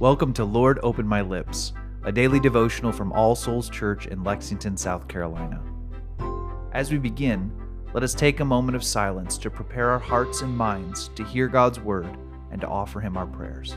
Welcome to Lord Open My Lips, a daily devotional from All Souls Church in Lexington, South Carolina. As we begin, let us take a moment of silence to prepare our hearts and minds to hear God's word and to offer Him our prayers.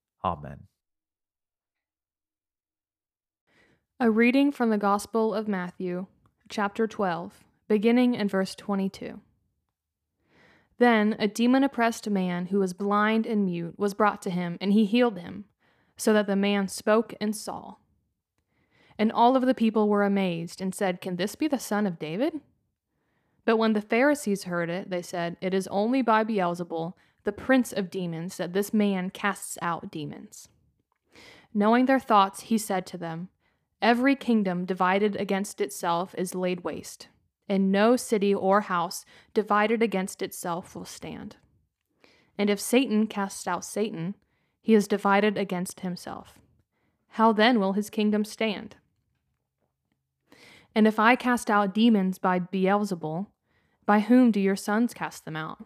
Amen. A reading from the Gospel of Matthew, chapter 12, beginning in verse 22. Then a demon oppressed man who was blind and mute was brought to him, and he healed him, so that the man spoke and saw. And all of the people were amazed and said, Can this be the son of David? But when the Pharisees heard it, they said, It is only by Beelzebul the prince of demons, that this man casts out demons. Knowing their thoughts, he said to them, Every kingdom divided against itself is laid waste, and no city or house divided against itself will stand. And if Satan casts out Satan, he is divided against himself. How then will his kingdom stand? And if I cast out demons by Beelzebul, by whom do your sons cast them out?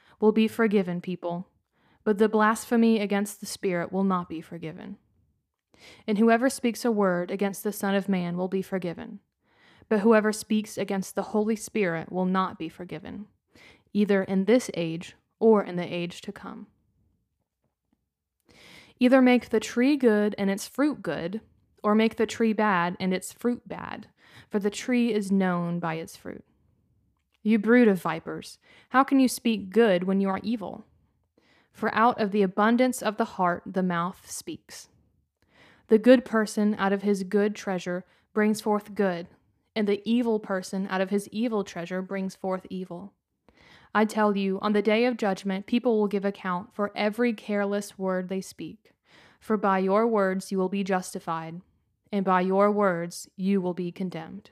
will be forgiven people, but the blasphemy against the Spirit will not be forgiven. And whoever speaks a word against the Son of Man will be forgiven, but whoever speaks against the Holy Spirit will not be forgiven, either in this age or in the age to come. Either make the tree good and its fruit good, or make the tree bad and its fruit bad, for the tree is known by its fruit. You brood of vipers, how can you speak good when you are evil? For out of the abundance of the heart the mouth speaks. The good person out of his good treasure brings forth good, and the evil person out of his evil treasure brings forth evil. I tell you, on the day of judgment, people will give account for every careless word they speak. For by your words you will be justified, and by your words you will be condemned.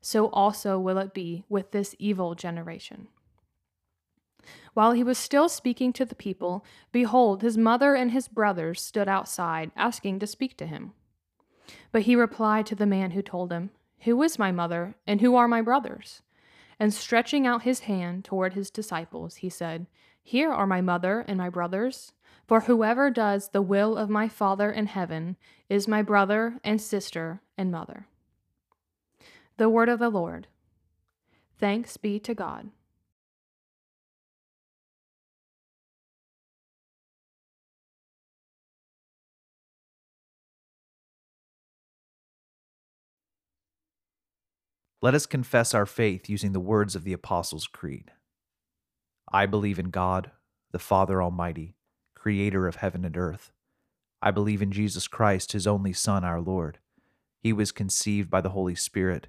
So also will it be with this evil generation. While he was still speaking to the people, behold, his mother and his brothers stood outside, asking to speak to him. But he replied to the man who told him, Who is my mother, and who are my brothers? And stretching out his hand toward his disciples, he said, Here are my mother and my brothers. For whoever does the will of my Father in heaven is my brother and sister and mother. The word of the Lord. Thanks be to God. Let us confess our faith using the words of the Apostles' Creed. I believe in God, the Father Almighty creator of heaven and earth. I believe in Jesus Christ, his only Son, our Lord. He was conceived by the Holy Spirit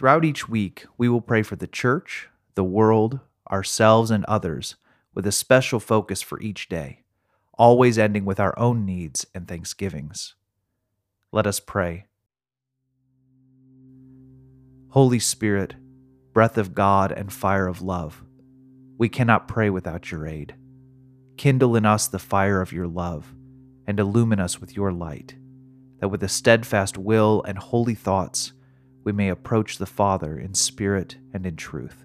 Throughout each week, we will pray for the church, the world, ourselves, and others with a special focus for each day, always ending with our own needs and thanksgivings. Let us pray. Holy Spirit, breath of God and fire of love, we cannot pray without your aid. Kindle in us the fire of your love, and illumine us with your light, that with a steadfast will and holy thoughts we may approach the Father in spirit and in truth.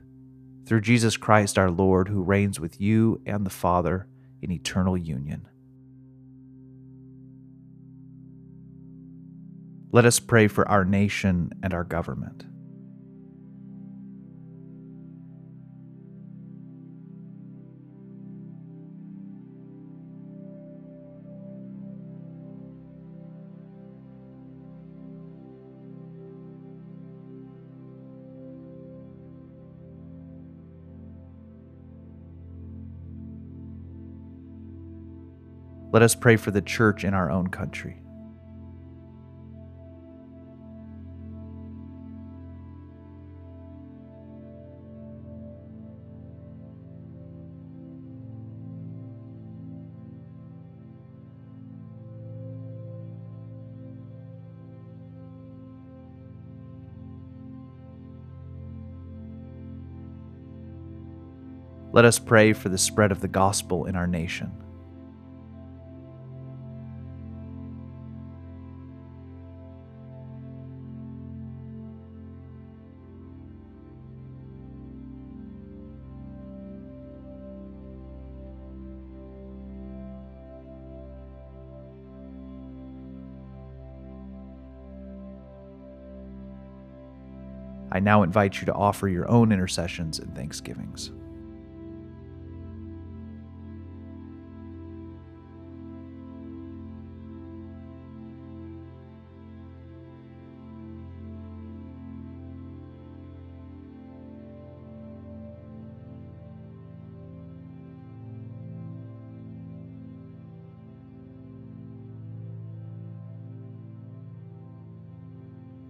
Through Jesus Christ our Lord, who reigns with you and the Father in eternal union. Let us pray for our nation and our government. Let us pray for the church in our own country. Let us pray for the spread of the gospel in our nation. I now invite you to offer your own intercessions and thanksgivings.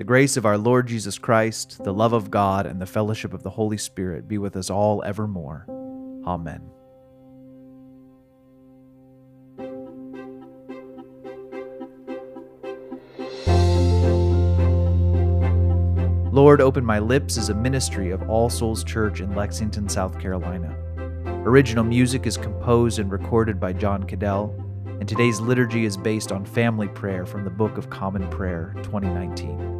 The grace of our Lord Jesus Christ, the love of God, and the fellowship of the Holy Spirit be with us all evermore. Amen. Lord, Open My Lips is a ministry of All Souls Church in Lexington, South Carolina. Original music is composed and recorded by John Cadell, and today's liturgy is based on family prayer from the Book of Common Prayer 2019.